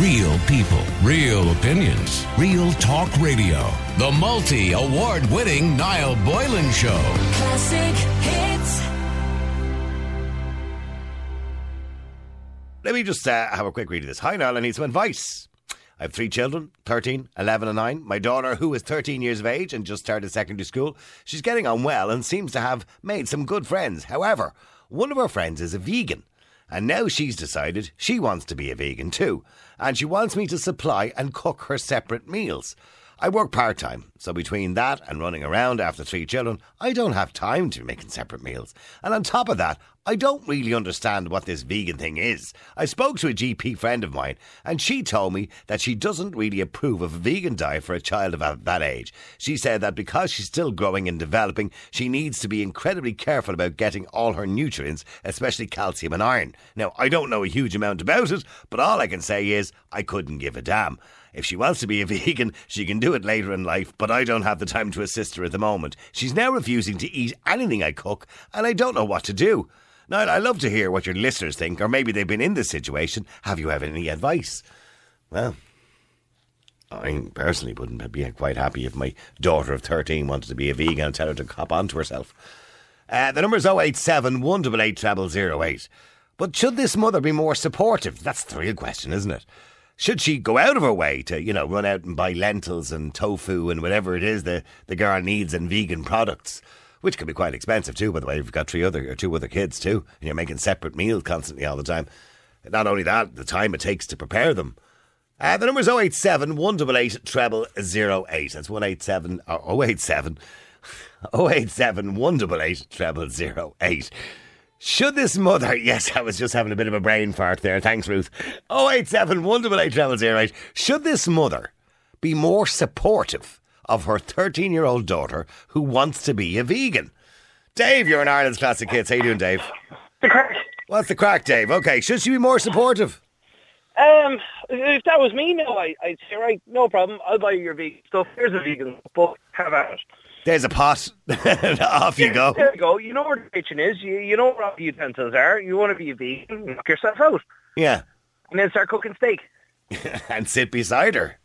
Real people, real opinions, real talk radio. The multi award winning Niall Boylan Show. Classic hits. Let me just uh, have a quick read of this. Hi, Niall. I need some advice. I have three children 13, 11, and 9. My daughter, who is 13 years of age and just started secondary school, she's getting on well and seems to have made some good friends. However, one of her friends is a vegan. And now she's decided she wants to be a vegan too. And she wants me to supply and cook her separate meals. I work part time, so between that and running around after three children, I don't have time to be making separate meals. And on top of that, I don't really understand what this vegan thing is. I spoke to a GP friend of mine, and she told me that she doesn't really approve of a vegan diet for a child of that age. She said that because she's still growing and developing, she needs to be incredibly careful about getting all her nutrients, especially calcium and iron. Now, I don't know a huge amount about it, but all I can say is I couldn't give a damn. If she wants to be a vegan, she can do it later in life, but I don't have the time to assist her at the moment. She's now refusing to eat anything I cook, and I don't know what to do. Now, I'd love to hear what your listeners think, or maybe they've been in this situation. Have you had any advice? Well, I personally wouldn't be quite happy if my daughter of 13 wanted to be a vegan and tell her to cop onto herself. Uh, the number is 087 188 0008. But should this mother be more supportive? That's the real question, isn't it? Should she go out of her way to, you know, run out and buy lentils and tofu and whatever it is the, the girl needs and vegan products? Which can be quite expensive too, by the way. You've got three other or two other kids too, and you're making separate meals constantly all the time. Not only that, the time it takes to prepare them. Uh, the number's 087 188 treble 08. That's 187 or 087 087 188 treble 08. Should this mother, yes, I was just having a bit of a brain fart there. Thanks, Ruth. 087 188 treble 08. Should this mother be more supportive of her 13 year old daughter who wants to be a vegan? Dave, you're in Ireland's Classic Hits. How you doing, Dave? The crack. What's the crack, Dave? Okay, should she be more supportive? Um, if that was me, no, I, I'd say, right, no problem. I'll buy you your vegan stuff. Here's a vegan book. Have at it. There's a pot. Off you go. There you go. You know where the kitchen is. You, you know where all the utensils are. You want to be a vegan, knock yourself out. Yeah. And then start cooking steak. and sit beside her.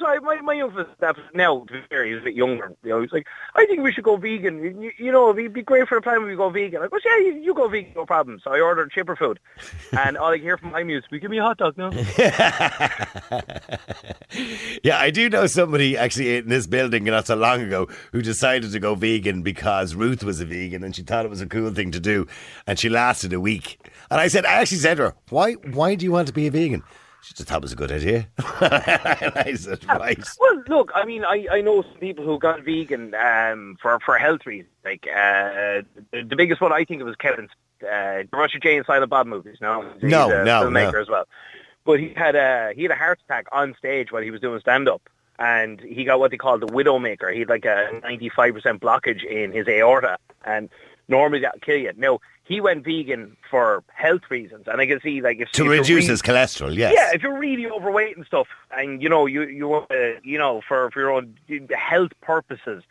So my my youngest that now to be fair, he's a bit younger. You know, he's like, I think we should go vegan. You, you know, it'd be great for the planet if we go vegan. I go, yeah, you, you go vegan, no problem. So I ordered chipper food, and all I hear from my muse, we give me a hot dog now. yeah, I do know somebody actually in this building not so long ago who decided to go vegan because Ruth was a vegan and she thought it was a cool thing to do, and she lasted a week. And I said, I actually said to her, why why do you want to be a vegan? She just thought it was a good idea. I said, right. Well, look, I mean, I, I know some people who got vegan um, for for health reasons. Like uh, the, the biggest one I think it was Kevin's uh, Russia J and Silent Bob movies. No, he's No, a no, filmmaker no. as well. But he had a he had a heart attack on stage while he was doing stand up, and he got what they call the widowmaker. He had like a ninety five percent blockage in his aorta, and normally that would kill you. Now he went vegan for health reasons, and I can see like if To reduce really- his cholesterol, yes. yeah, if you're really overweight and stuff, and you know you you want to, you know for for your own health purposes,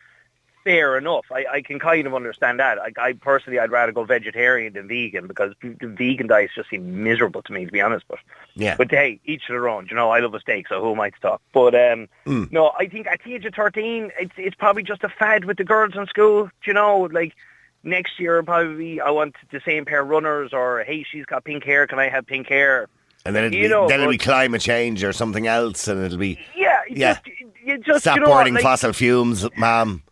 fair enough. I, I can kind of understand that. Like I personally, I'd rather go vegetarian than vegan because the vegan diets just seem miserable to me, to be honest. But Yeah. but hey, each to their own. You know, I love a steak, so who am I to talk? But um, Mm. no, I think at the age of thirteen, it's it's probably just a fad with the girls in school. You know, like next year probably I want the same pair of runners, or hey, she's got pink hair, can I have pink hair? And then it'll, You be, know, then it'll be climate change or something else, and it'll be Yeah, Yeah. just you just stop you know, what, burning like, fossil fumes, ma'am.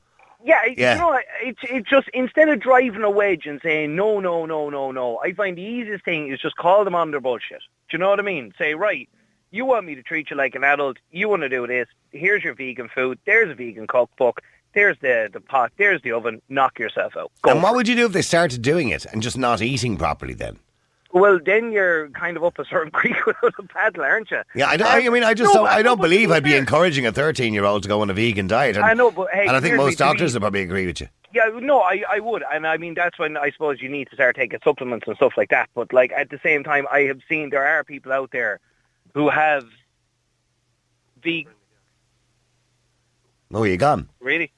Yeah, Yeah. you know, it, it just instead of driving a wedge and saying no, no, no, no, no, I find the easiest thing is just call them on their bullshit. Do you know what I mean? Say right, you want me to treat you like an adult. You want to do this. Here's your vegan food. There's a vegan cookbook. There's the the pot. There's the oven. Knock yourself out. Go And what would you do if they started doing it and just not eating properly then? Well, then you're kind of up a certain creek without a paddle, aren't you? Yeah, I, don't, Um, I mean, I just no, don't, I don't believe I'd be encouraging a 13 year old to go on a vegan diet. And, I know, but hey, and I think most doctors would probably agree with you. Yeah, no, I, I would, and I mean that's when I suppose you need to start taking supplements and stuff like that. But like at the same time, I have seen there are people out there who have vegan. Oh, you gone? Really?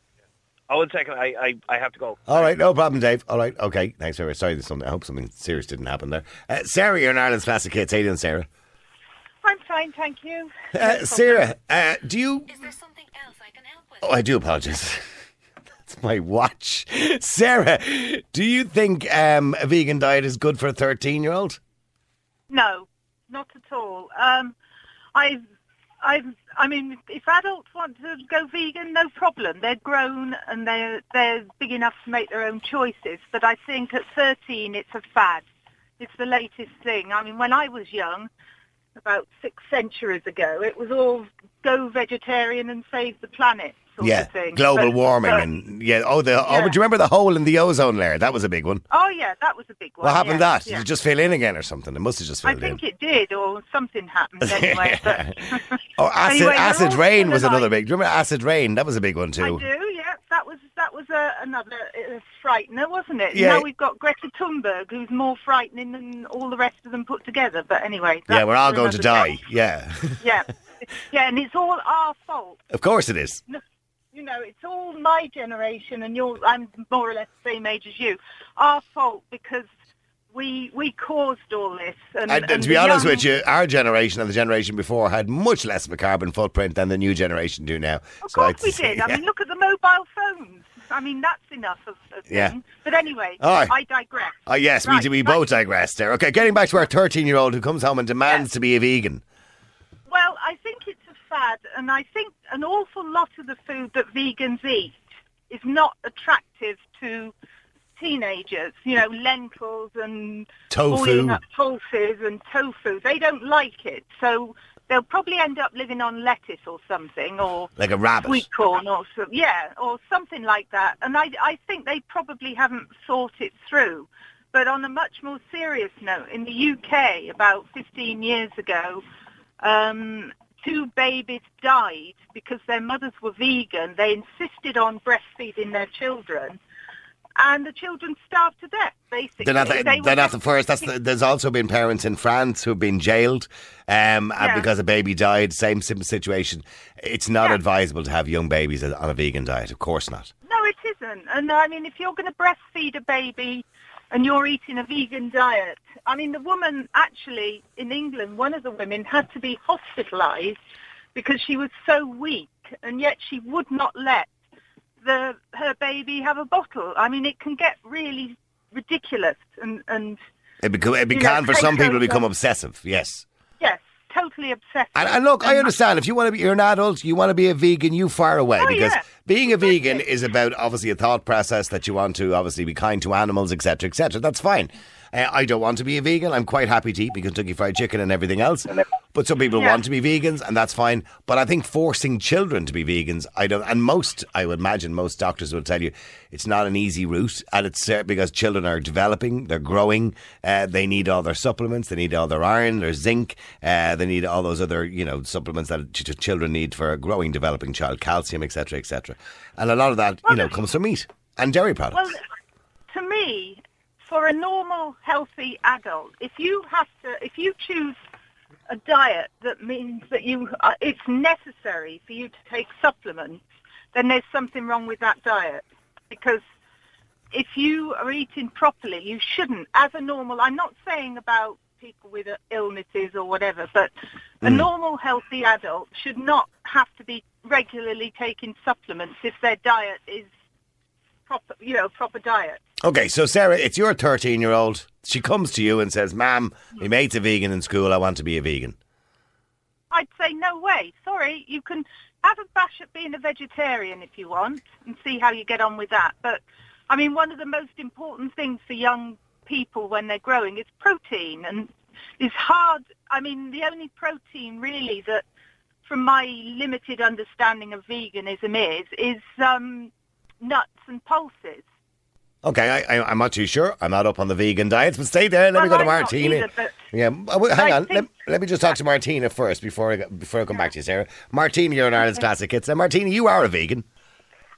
Oh, one second, I, I, I have to go. All right, no problem, Dave. All right, okay. Thanks very much. Sorry, there's something. I hope something serious didn't happen there. Uh, Sarah, you're in Ireland's Classic Hits. How you doing, Sarah? I'm fine, thank you. Uh, Sarah, uh, do you? Is there something else I can help with? Oh, I do apologise. That's my watch. Sarah, do you think um, a vegan diet is good for a thirteen-year-old? No, not at all. Um, I've, I've, I mean, if adults want to go vegan, no problem. They're grown and they're they're big enough to make their own choices. But I think at 13, it's a fad. It's the latest thing. I mean, when I was young, about six centuries ago, it was all go vegetarian and save the planet sort yeah, of thing. global But- warming but- and yeah. Oh, the oh, do you remember the hole in the ozone layer? That was a big one. oh yeah, that was a big one. What happened? yeah, that did it just fill in again or something? It must have just filled in. I think it did, or something happened anyway. But Oh, acid Anyway, acid rain was another big. Do you remember acid rain? That was a big one too. I do, yeah. That was that was a, another uh, frightener, wasn't it? Yeah. Now we've got Greta Thunberg, who's more frightening than all the rest of them put together. But anyway, Yeah, we're all going to die. day. Yeah, Yeah, yeah, and it's all our fault. of course it is. You know, it's all my generation, and you're I'm more or less the same age as you. Our fault because we we caused all this. And, And, and to be honest young- with you, our generation and the generation before had much less of a carbon footprint than the new generation do now. Of So course we did. I mean, look at the mobile phones. I mean, that's enough of a thing. Yeah. But anyway, right. I digress. Oh yes, we Right, do. We right. both digress there. Okay, getting back to our thirteen-year-old who comes home and demands to be a vegan. Well, I think it's and I think an awful lot of the food that vegans eat is not attractive to teenagers. You know, lentils and Tofu. boiling up pulses and tofu. They don't like it, so they'll probably end up living on lettuce or something, or Like a rabbit. sweet corn or so, yeah, or something like that. And I, I think they probably haven't thought it through. But on a much more serious note, in the UK about 15 years ago, um, two babies died because their mothers were vegan. They insisted on breastfeeding their children, and the children starved to death. Basically, They're not, the, They they're not the first. That's the, there's also been parents in France who've been jailed um, Yeah. because a baby died. Same simple situation. It's not Yeah. advisable to have young babies on a vegan diet. Of course not. No, it isn't. And I mean, if you're going to breastfeed a baby and you're eating a vegan diet, I mean, the woman actually in England, one of the women had to be hospitalised because she was so weak, and yet she would not let the her baby have a bottle. I mean, it can get really ridiculous, and and It, beco- it can for some people become obsessive. Yes. yes, totally obsessed. And, and look, I understand. If you want to be, you're an adult, you want to be a vegan, you far away. Oh, because yeah. being a vegan is about obviously a thought process that you want to obviously be kind to animals, etc., etc. That's fine. Uh, I don't want to be a vegan. I'm quite happy to eat my Kentucky Fried Chicken and everything else. But some people Yeah. want to be vegans, and that's fine. But I think forcing children to be vegans, I don't. And most, I would imagine, most doctors will tell you it's not an easy route, and it's uh, because children are developing, they're growing, uh, they need all their supplements, they need all their iron, their zinc, uh, they need all those other, you know, supplements that ch- ch- children need for a growing, developing child, calcium, etc., etc. And a lot of that, you know, comes from meat and dairy products. Well, to me, for a normal, healthy adult, if you have to, if you choose a diet that means that you, uh, it's necessary for you to take supplements, then there's something wrong with that diet. Because if you are eating properly, you shouldn't, as a normal, I'm not saying about people with illnesses or whatever, but a normal, healthy adult should not have to be regularly taking supplements if their diet is proper, you know, proper diet. Okay, so Sarah, it's your 13 year old. She comes to you and says, Ma'am, my mate's a vegan in school. I want to be a vegan. I'd say no way. Sorry, you can have a bash at being a vegetarian if you want and see how you get on with that. But I mean, one of the most important things for young people when they're growing is protein, and it's hard. I mean, the only protein really that, from my limited understanding of veganism, is is um, nuts and pulses. Okay, I, I, I'm not too sure. I'm not up on the vegan diets, but stay there. Let me go to Martina. either, yeah, uh, well, hang I on. Let, let me just talk to Martina first before I, go- before I come back to you, Sarah. Martina, you're an Ireland's Classic Hits. Now, Martina, you are a vegan.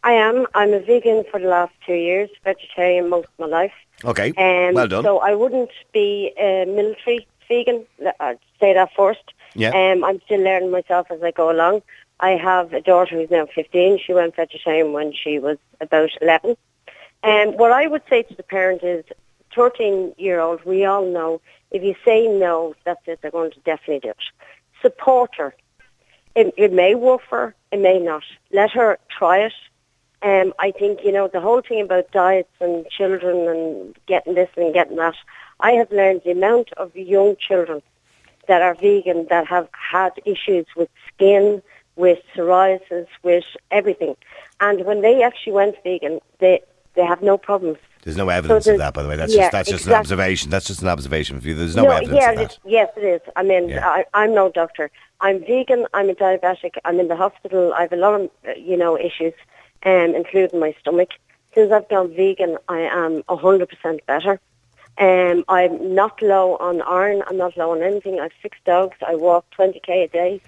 I am. I'm a vegan for the last two years, vegetarian most of my life. Okay, Um, well done. So I wouldn't be a military vegan. I'd say that first. Yeah. Um, I'm still learning myself as I go along. I have a daughter who's now 15. She went vegetarian when she was about 11. And what I would say to the parent is, 13 year old, we all know if you say no, that's it. They're going to definitely do it. support her. It, it may work for her, it may not. Let her try it. Um, I think, you know, the whole thing about diets and children and getting this and getting that, I have learned the amount of young children that are vegan that have had issues with skin, with psoriasis, with everything. And when they actually went vegan, they, they have no problems. There's no evidence there's- of that, by the way. That's yeah, just that's just an observation. That's just an observation of you. There's no, evidence yeah, of it- that. yes, it is. I mean, Yeah. I, I'm no doctor. I'm vegan. I'm a diabetic. I'm in the hospital. I have a lot of, you know, issues, um, including my stomach. Since I've gone vegan, I am 100% better. Um, I'm not low on iron. I'm not low on anything. I've six dogs. I walk 20k a day.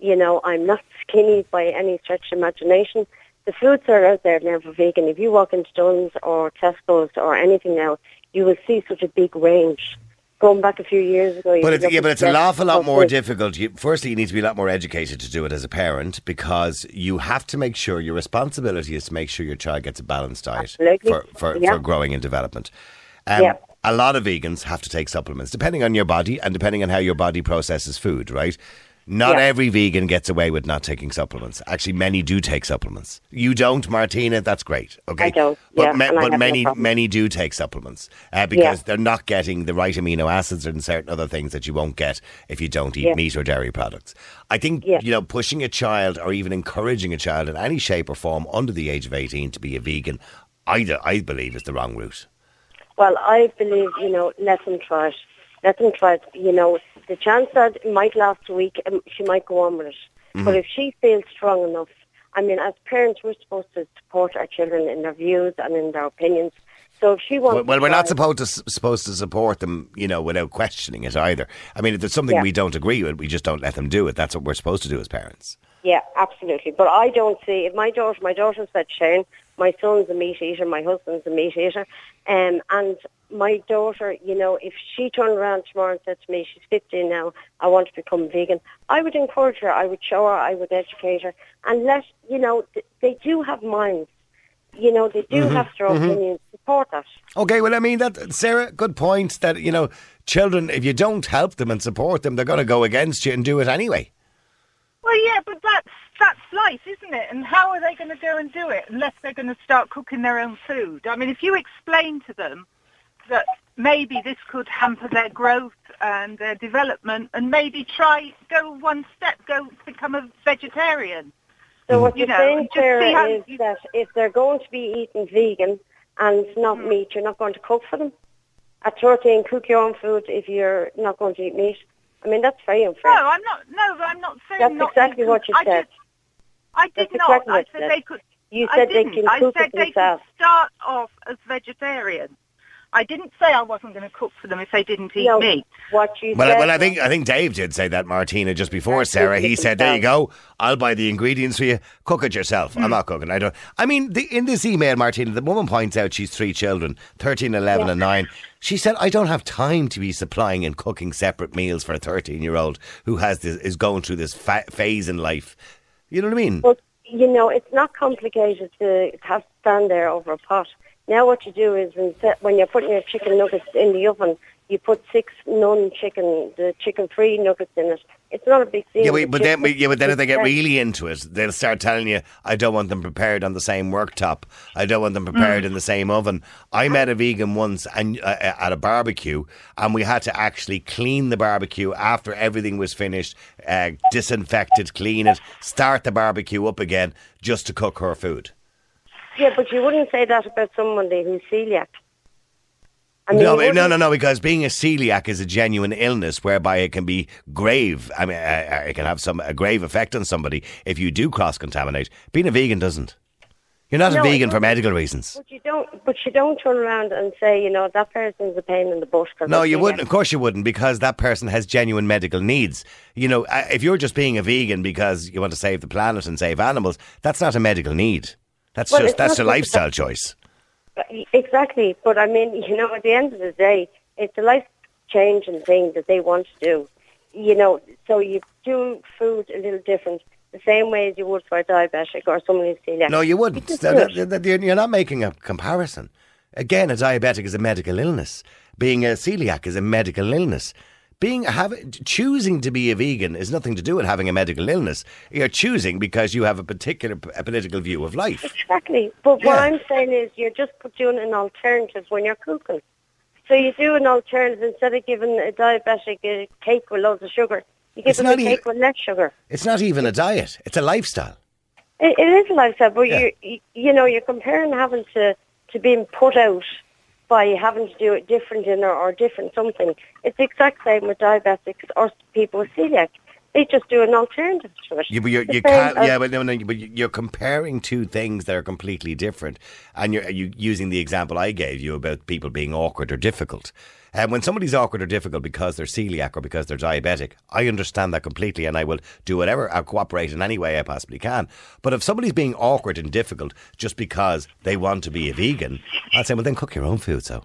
You know, I'm not skinny by any stretch of imagination. The foods are out there now for vegan. If you walk into Dunnes or Tesco's or anything now, you will see such a big range. Going back a few years ago, you But it's, yeah, but it's an awful lot more the- difficult. You, firstly, you need to be a lot more educated to do it as a parent because you have to make sure your responsibility is to make sure your child gets a balanced diet Absolutely. for for, Yeah. for growing and development. Um, Yeah. A lot of vegans have to take supplements, depending on your body and depending on how your body processes food. Right? Not Yeah. every vegan gets away with not taking supplements. Actually, many do take supplements. You don't, Martina. That's great. Okay, I don't, But, yeah, ma- but have no many many do take supplements uh, because they're not getting the right amino acids and certain other things that you won't get if you don't eat Yeah. meat or dairy products. I think Yeah. you know pushing a child or even encouraging a child in any shape or form under the age of eighteen to be a vegan, I, I believe is the wrong route. Well, I believe, you know, let them try it. Let them try it. You know, the chance that it might last a week, um, she might go on with it. Mm-hmm. But if she feels strong enough, I mean, as parents, we're supposed to support our children in their views and in their opinions. So if she wants, Well, well we're not supposed to supposed to support them, you know, without questioning it either. I mean, if there's something Yeah. we don't agree with, we just don't let them do it. That's what we're supposed to do as parents. Yeah, absolutely. But I don't see if my daughter, my daughter's vegetarian, my son's a meat eater, my husband's a meat eater, um, and my daughter, you know, if she turned around tomorrow and said to me, she's 15 now, I want to become vegan, I would encourage her, I would show her, I would educate her, and let, you know, th- they do have minds. You know, they do mm-hmm. have strong mm-hmm. opinions. Support that. Okay, well, I mean that Sarah, good point. That you know, children, if you don't help them and support them, they're going to go against you and do it anyway. Well, yeah, but that's that's life, isn't it? And how are they going to go and do it unless they're going to start cooking their own food? I mean, if you explain to them that maybe this could hamper their growth and their development, and maybe try go one step, go become a vegetarian. So what You you're know, saying, just see is you- that if they're going to be eating vegan and not Mm. meat, you're not going to cook for them? At 13, cook your own food if you're not going to eat meat. I mean, that's very unfair. No, I'm not. No, I'm not saying That's not exactly what you I said. Did, I did That's not. exactly I said said. they could. You I said they can I cook said it they themselves. could start off as vegetarian. I didn't say I wasn't going to cook for them if they didn't eat No, meat. What you Well, said well, I think I think Dave did say that Martina just before Sarah. He said, "There you go. I'll buy the ingredients for you. Cook it yourself. Hmm. I'm not cooking. I don't. I mean, the, in this email, Martina, the woman points out she's three children, 13, 11 and nine. She said, "I don't have time to be supplying and cooking separate meals for a 13 year old who has this, is going through this fa- phase in life. You know what I mean? But, you know, it's not complicated to have to stand there over a pot. Now what you do is when, when you're putting your chicken nuggets in the oven, you put six non-chicken, the chicken-free nuggets in it. It's not a big deal. Yeah, The wait, but then, yeah, but then if they get really into it, they'll start telling you, "I don't want them prepared on the same worktop. I don't want them prepared in the same oven." I met a vegan once and uh, at a barbecue, and we had to actually clean the barbecue after everything was finished, uh, disinfect it, clean it, start the barbecue up again, just to cook her food. Yeah, but you wouldn't say that about somebody who's celiac. I mean, no, no, no, no, because being a celiac is a genuine illness whereby it can be grave. I mean, uh, uh, it can have some a grave effect on somebody if you do cross contaminate. Being a vegan doesn't. You're not No, a vegan for medical reasons. But you don't. But you don't turn around and say, you know, that person's a pain in the butt. No, you wouldn't. Of course, you wouldn't, because that person has genuine medical needs. You know, uh, if you're just being a vegan because you want to save the planet and save animals, that's not a medical need. That's Well, just that's a lifestyle choice. Exactly, but I mean, you know, at the end of the day, it's a life changing thing that they want to do. You know, so you do food a little different, the same way as you would for a diabetic or someone who's celiac. No, you wouldn't. just That- do that- it. that- You're you're not making a comparison. Again, a diabetic is a medical illness. Being a celiac is a medical illness. Being have, choosing to be a vegan is nothing to do with having a medical illness. You're choosing because you have a particular p- a political view of life. Exactly. But what I'm saying is you're just doing an alternative when you're cooking. So you do an alternative instead of giving a diabetic a cake with loads of sugar. You give It's them a cake with less sugar. It's not even a diet; it's a lifestyle. It, it is a lifestyle, but Yeah. you you you know you're comparing having to to being put out by having to do it different in or, or different something. It's the exact same with diabetics or people with celiac. They just do an alternative to it. You, but you're, you can't. as- Yeah, but no, no. But you- you're comparing two things that are completely different, and you're you using the example I gave you about people being awkward or difficult. And when somebody's awkward or difficult because they're celiac or because they're diabetic, I understand that completely, and I will do whatever. I'll cooperate in any way I possibly can. But if somebody's being awkward and difficult just because they want to be a vegan, I'd say, well, then cook your own food. So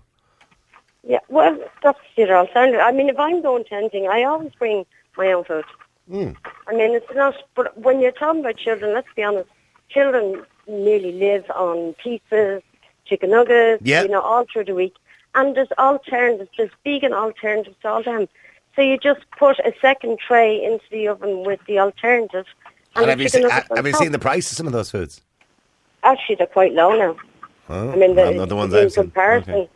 Yeah, well, that's other alternative. I mean, if I'm going to anything, I always bring my own food. Hmm. I mean, it's not, but when you're talking about children, let's be honest, children nearly live on pizzas, chicken nuggets, Yeah. you know, all through the week. And there's alternatives, there's vegan alternatives to all them. So you just put a second tray into the oven with the alternative. and the have you nuggets have you seen the price of some of those foods? Actually, they're quite low now. Oh, I mean, the, not the ones in I've seen. comparison. Okay.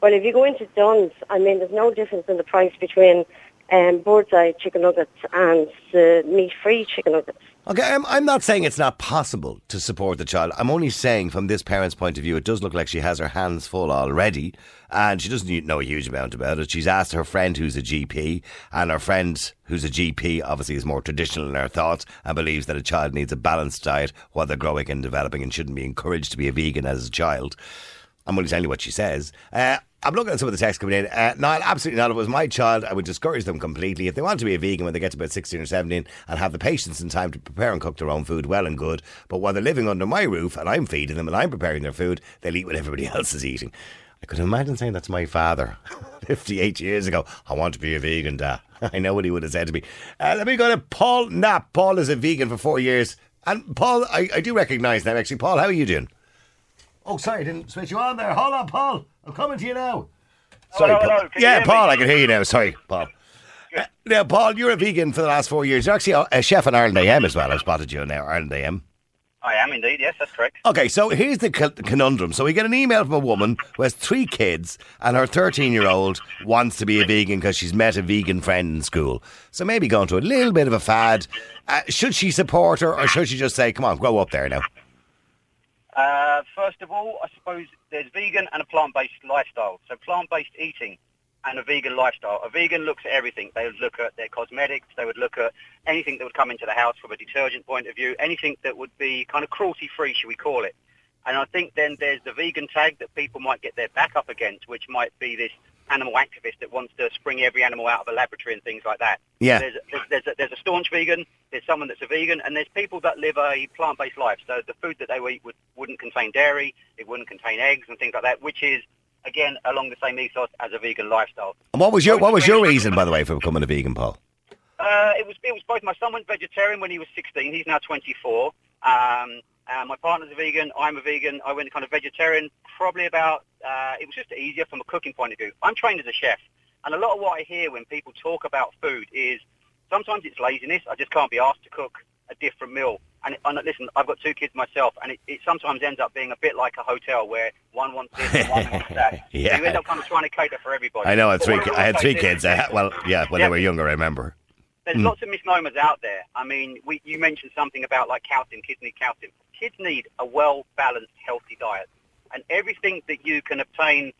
Well, if you go into Dunnes, I mean, there's no difference in the price between um, Bird's Eye chicken nuggets and the meat-free chicken nuggets. Okay, I'm, I'm not saying it's not possible to support the child. I'm only saying from this parent's point of view, it does look like she has her hands full already and she doesn't know a huge amount about it. She's asked her friend who's a GP, and her friend who's a GP obviously is more traditional in her thoughts and believes that a child needs a balanced diet while they're growing and developing and shouldn't be encouraged to be a vegan as a child. I'm only telling you what she says. Uh, I'm looking at some of the texts coming in. Uh, absolutely not. If it was my child, I would discourage them completely. If they want to be a vegan when they get to about 16 or 17 and have the patience and time to prepare and cook their own food, well and good. But while they're living under my roof and I'm feeding them and I'm preparing their food, they'll eat what everybody else is eating. I could imagine saying that's my father 58 years ago. I want to be a vegan, Dad. I know what he would have said to me. Uh, let me go to Paul Knapp. Paul is a vegan for four years. And Paul, I, I do recognise that actually. Paul, how are you doing? Oh, sorry, I didn't switch you on there. Hold on, Paul. I'm coming to you now. Sorry, Hello, Paul. hello, can yeah, hear me? Paul, I can hear you now. Sorry, Paul. Uh, now, Paul, you're a vegan for the last four years. You're actually a, a chef in Ireland AM as well. I've spotted you now, Ireland I AM. I am indeed, yes, that's correct. Okay, so here's the conundrum. So we get an email from a woman who has three kids, and her 13 year old wants to be a vegan because she's met a vegan friend in school. So maybe going to a little bit of a fad. Uh, should she support her, or should she just say, "Come on, grow up there now"? Uh, first of all, I suppose there's vegan and a plant-based lifestyle. So plant-based eating and a vegan lifestyle. A vegan looks at everything. They would look at their cosmetics. They would look at anything that would come into the house from a detergent point of view, anything that would be kind of cruelty-free, should we call it. And I think then there's the vegan tag that people might get their back up against, which might be this animal activist that wants to spring every animal out of a laboratory and things like that. Yeah. There's, there's, there's, a, there's a staunch vegan, there's someone that's a vegan, and there's people that live a plant-based life. So the food that they eat would, wouldn't contain dairy, it wouldn't contain eggs and things like that, which is, again, along the same ethos as a vegan lifestyle. And what was your what was your reason, by the way, for becoming a vegan, Paul? Uh, it was it was both. My son went vegetarian when he was 16. He's now 24. Um, and my partner's a vegan. I'm a vegan. I went kind of vegetarian probably about. Uh, it was just easier from a cooking point of view. I'm trained as a chef, and a lot of what I hear when people talk about food is sometimes it's laziness. I just can't be asked to cook a different meal. And, and listen, I've got two kids myself, and it, it sometimes ends up being a bit like a hotel where one wants this and one wants that. Yeah. So you end up kind of trying to cater for everybody. I know I had three. I had three kids. I had, well, yeah, when Yeah. they were younger, I remember. There's Mm. lots of misnomers out there. I mean, we, you mentioned something about like calcium, kids need calcium. Kids need a well-balanced, healthy diet. And everything that you can obtain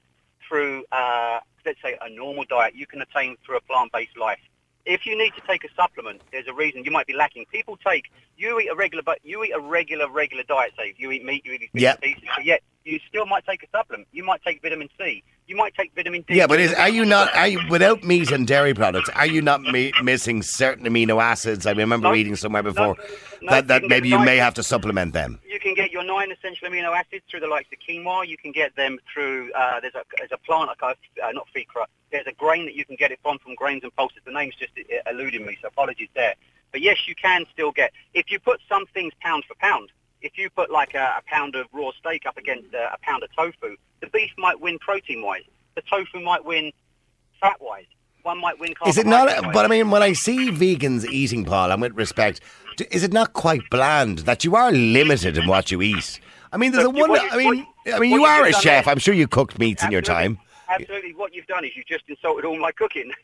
through, uh, let's say, a normal diet, you can attain through a plant-based life. If you need to take a supplement, there's a reason you might be lacking. People take, you eat a regular, but you eat a regular, regular diet. Say you eat meat, you eat bits Yep. pieces, but yet you still might take a supplement. You might take vitamin C. You might take vitamin D. Yeah, but is, are you not? Are you without meat and dairy products? Are you not mi- missing certain amino acids? I remember No. reading somewhere before no, that that can maybe you may have to supplement them. You can get your nine essential amino acids through the likes of quinoa. You can get them through, uh, there's, a, there's a plant, like uh, not ficra, there's a grain that you can get it from, from grains and pulses. The name's just uh, eluding me, so apologies there. But yes, you can still get, if you put some things pound for pound, if you put like a, a pound of raw steak up against a, a pound of tofu, the beef might win protein-wise. The tofu might win fat-wise. one might win. Is it not? But I mean, when I see vegans eating, Paul, and with respect, is it not quite bland that you are limited in what you eat? I mean, there's a you- one. I mean, I mean, what you are a chef. I'm sure you cooked meats in your time. Absolutely, what you've done is you've just insulted all my cooking.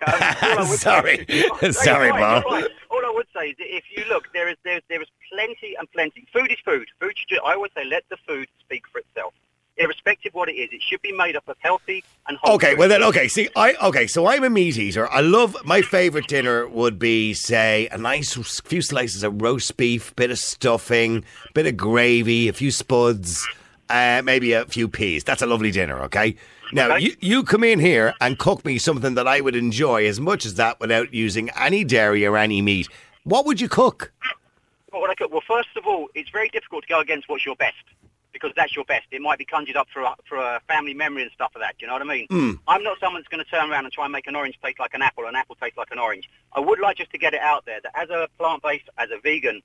Um, Sorry. say- Sorry, you're right. All I would say is if you look, there is there, there is plenty and plenty. Food is food. Food. Should, I always say, let the food speak for itself. Irrespective of what it is, it should be made up of healthy and whole. Okay, food. well then, okay. See, I okay. So I'm a meat eater. I love my favorite dinner would be, say, a nice few slices of roast beef, bit of stuffing, bit of gravy, a few spuds, uh, maybe a few peas. That's a lovely dinner. Okay. Now Okay. you you come in here and cook me something that I would enjoy as much as that without using any dairy or any meat. What would you cook? What would I cook? Well, first of all, it's very difficult to go against what's your best because that's your best. It might be conjured up for a, for a family memory and stuff like that. Do you know what I mean? Hmm. I'm not someone that's going to turn around and try and make an orange taste like an apple, or an apple taste like an orange. I would like just to get it out there that as a plant-based, as a vegan,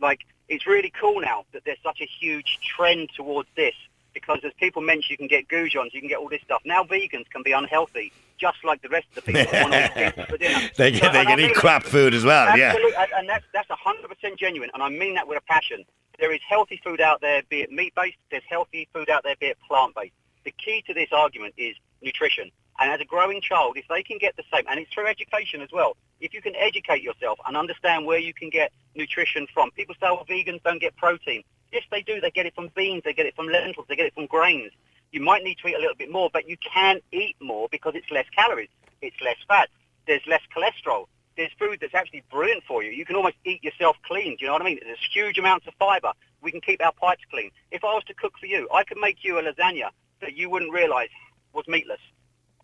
like it's really cool now that there's such a huge trend towards this because as people mention, you can get goujons, you can get all this stuff. Now vegans can be unhealthy, just like the rest of the people that want to eat pizza for dinner. They So- can, they can eat mean- crap food as well. Yeah. Absolutely, and- and that's that's hundred percent genuine, and I mean that with a passion. There is healthy food out there, be it meat based. There's healthy food out there, be it plant based. The key to this argument is nutrition. And as a growing child, if they can get the same, and it's through education as well, if you can educate yourself and understand where you can get nutrition from. People say, well, vegans don't get protein. Yes, they do. They get it from beans. They get it from lentils. They get it from grains. You might need to eat a little bit more, but you can eat more because it's less calories. It's less fat. There's less cholesterol. There's food that's actually brilliant for you. You can almost eat yourself clean. Do you know what I mean? There's huge amounts of fiber. We can keep our pipes clean. If I was to cook for you, I could make you a lasagna that you wouldn't realise was meatless.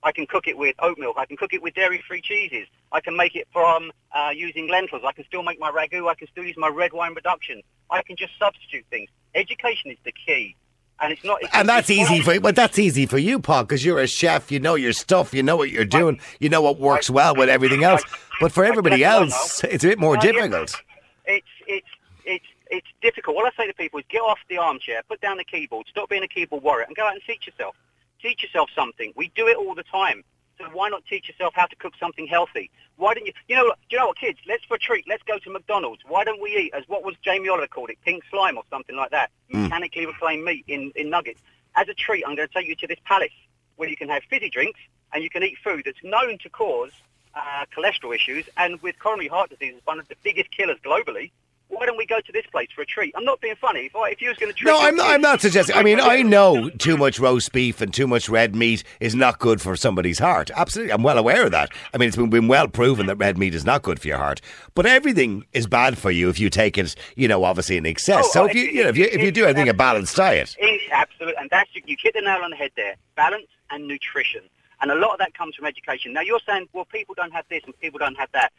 I can cook it with oat milk. I can cook it with dairy-free cheeses. I can make it from uh, using lentils. I can still make my ragu. I can still use my red wine reduction. I can just substitute things. Education is the key, and it's not. It's, And that's easy for but that's easy for you, Paul, because you're a chef. You know your stuff. You know what you're doing. You know what works well with everything else. But for everybody I- I don't else, it's a bit more difficult. It's it's it's it's difficult. What I say to people is get off the armchair, put down the keyboard, stop being a keyboard warrior, and go out and teach yourself. Teach yourself something. We do it all the time. So why not teach yourself how to cook something healthy? Why don't you? You know, do you know what, kids? Let's for a treat. Let's go to McDonald's. Why don't we eat as what was Jamie Oliver called it, pink slime or something like that? Mechanically reclaimed meat in in nuggets. As a treat, I'm going to take you to this palace where you can have fizzy drinks and you can eat food that's known to cause uh, cholesterol issues, and with coronary heart disease, is one of the biggest killers globally. Why don't we go to this place for a treat? I'm not being funny. If, I, if you was going to treat, no, I'm not, I'm not suggesting. I mean, I know too much roast beef and too much red meat is not good for somebody's heart. Absolutely, I'm well aware of that. I mean, it's been, been well proven that red meat is not good for your heart. But everything is bad for you if you take it, you know, obviously in excess. Oh, so oh, if you, you know, if you if you do anything a balanced diet, It's absolute, and that's you hit the nail on the head there. Balance and nutrition, and a lot of that comes from education. Now you're saying, well, people don't have this and people don't have that.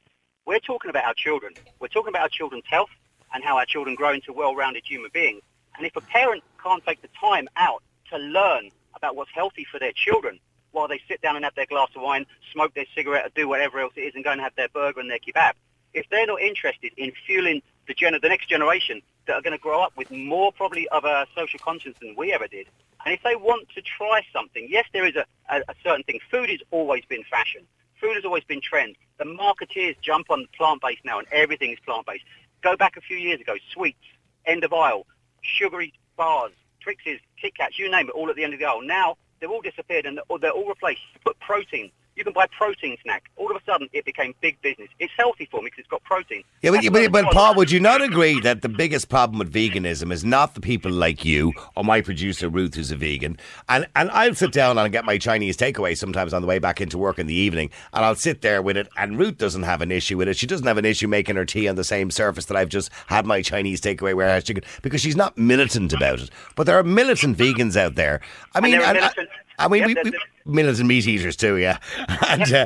We're talking about our children. We're talking about our children's health and how our children grow into well-rounded human beings. And if a parent can't take the time out to learn about what's healthy for their children while they sit down and have their glass of wine, smoke their cigarette, or do whatever else it is, and go and have their burger and their kebab, if they're not interested in fueling the, the next generation that are going to grow up with more probably of a social conscience than we ever did, and if they want to try something, yes, there is a, a, a certain thing. Food has always been fashion. Food has always been trend. The marketeers jump on plant-based now, and everything is plant-based. Go back a few years ago, sweets, end of aisle, sugary bars, Trixie's, Kit Kats, you name it, all at the end of the aisle. Now they've all disappeared and they're all replaced. Put protein. You can buy protein snack. All of a sudden, it became big business. It's healthy for me because it's got protein. Yeah, but, but, but Paul, would you not agree that the biggest problem with veganism is not the people like you or my producer Ruth, who's a vegan, and and I'll sit down and get my Chinese takeaway sometimes on the way back into work in the evening, and I'll sit there with it, and Ruth doesn't have an issue with it. She doesn't have an issue making her tea on the same surface that I've just had my Chinese takeaway where warehouse chicken because she's not militant about it. But there are militant vegans out there. I mean, and- militant- I mean, Yep, we, we, there's- militant meat eaters too, yeah. And uh,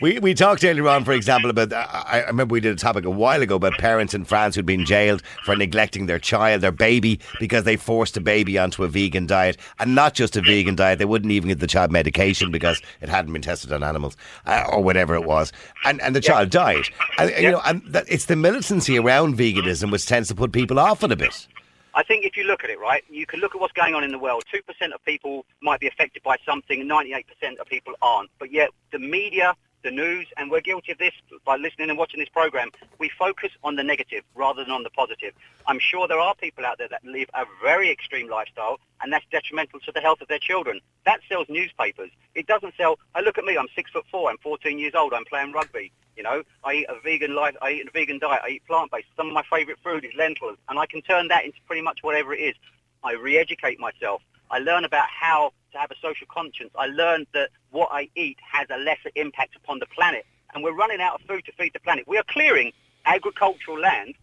we we talked earlier on, for example, about I, I remember we did a topic a while ago about parents in France who'd been jailed for neglecting their child, their baby, because they forced a baby onto a vegan diet, and not just a vegan diet. They wouldn't even give the child medication because it hadn't been tested on animals uh, or whatever it was, and and the child died. And, You know, and that, it's the militancy around veganism which tends to put people off it a bit. I think if you look at it, right, you can look at what's going on in the world. 2% of people might be affected by something, 98% of people aren't. But yet the media the news, and we're guilty of this by listening and watching this program. We focus on the negative rather than on the positive. I'm sure there are people out there that live a very extreme lifestyle, and that's detrimental to the health of their children. That sells newspapers. It doesn't sell. I look at me. I'm six foot four. I'm 14 years old. I'm playing rugby. You know, I eat a vegan life. I eat a vegan diet. I eat plant-based. Some of my favourite food is lentils, and I can turn that into pretty much whatever it is. I re-educate myself. I learn about how to have a social conscience. I learn that what I eat has a lesser impact upon the planet. And we're running out of food to feed the planet. We are clearing agricultural land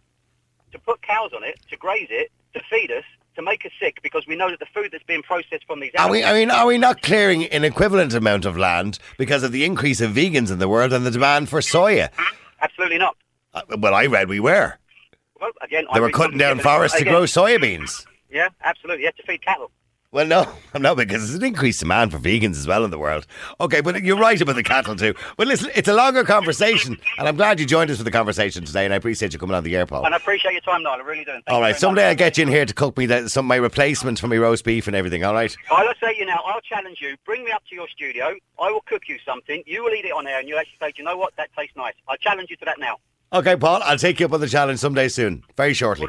to put cows on it, to graze it, to feed us, to make us sick because we know that the food that's being processed from these Are we, I mean, are we not clearing an equivalent amount of land because of the increase of vegans in the world and the demand for soya? Absolutely not. Uh, Well, I read we were. Well, again, I They were cutting down forests to Again, grow soybeans. Yeah, absolutely. You have to feed cattle. Well, no, no, because there's an increased demand for vegans as well in the world. Okay, but you're right about the cattle too. But listen, it's a longer conversation, and I'm glad you joined us for the conversation today, and I appreciate you coming on the air, Paul. And I appreciate your time, Niall. I really do. Thank All right, someday. I'll get you in here to cook me that, some my replacement for my roast beef and everything. All right. I'll say you now, I'll challenge you. Bring me up to your studio. I will cook you something. You will eat it on air, and you'll actually say, "Do you know what? That tastes nice. I challenge you to that now. Okay, Paul, I'll take you up on the challenge someday soon, very shortly.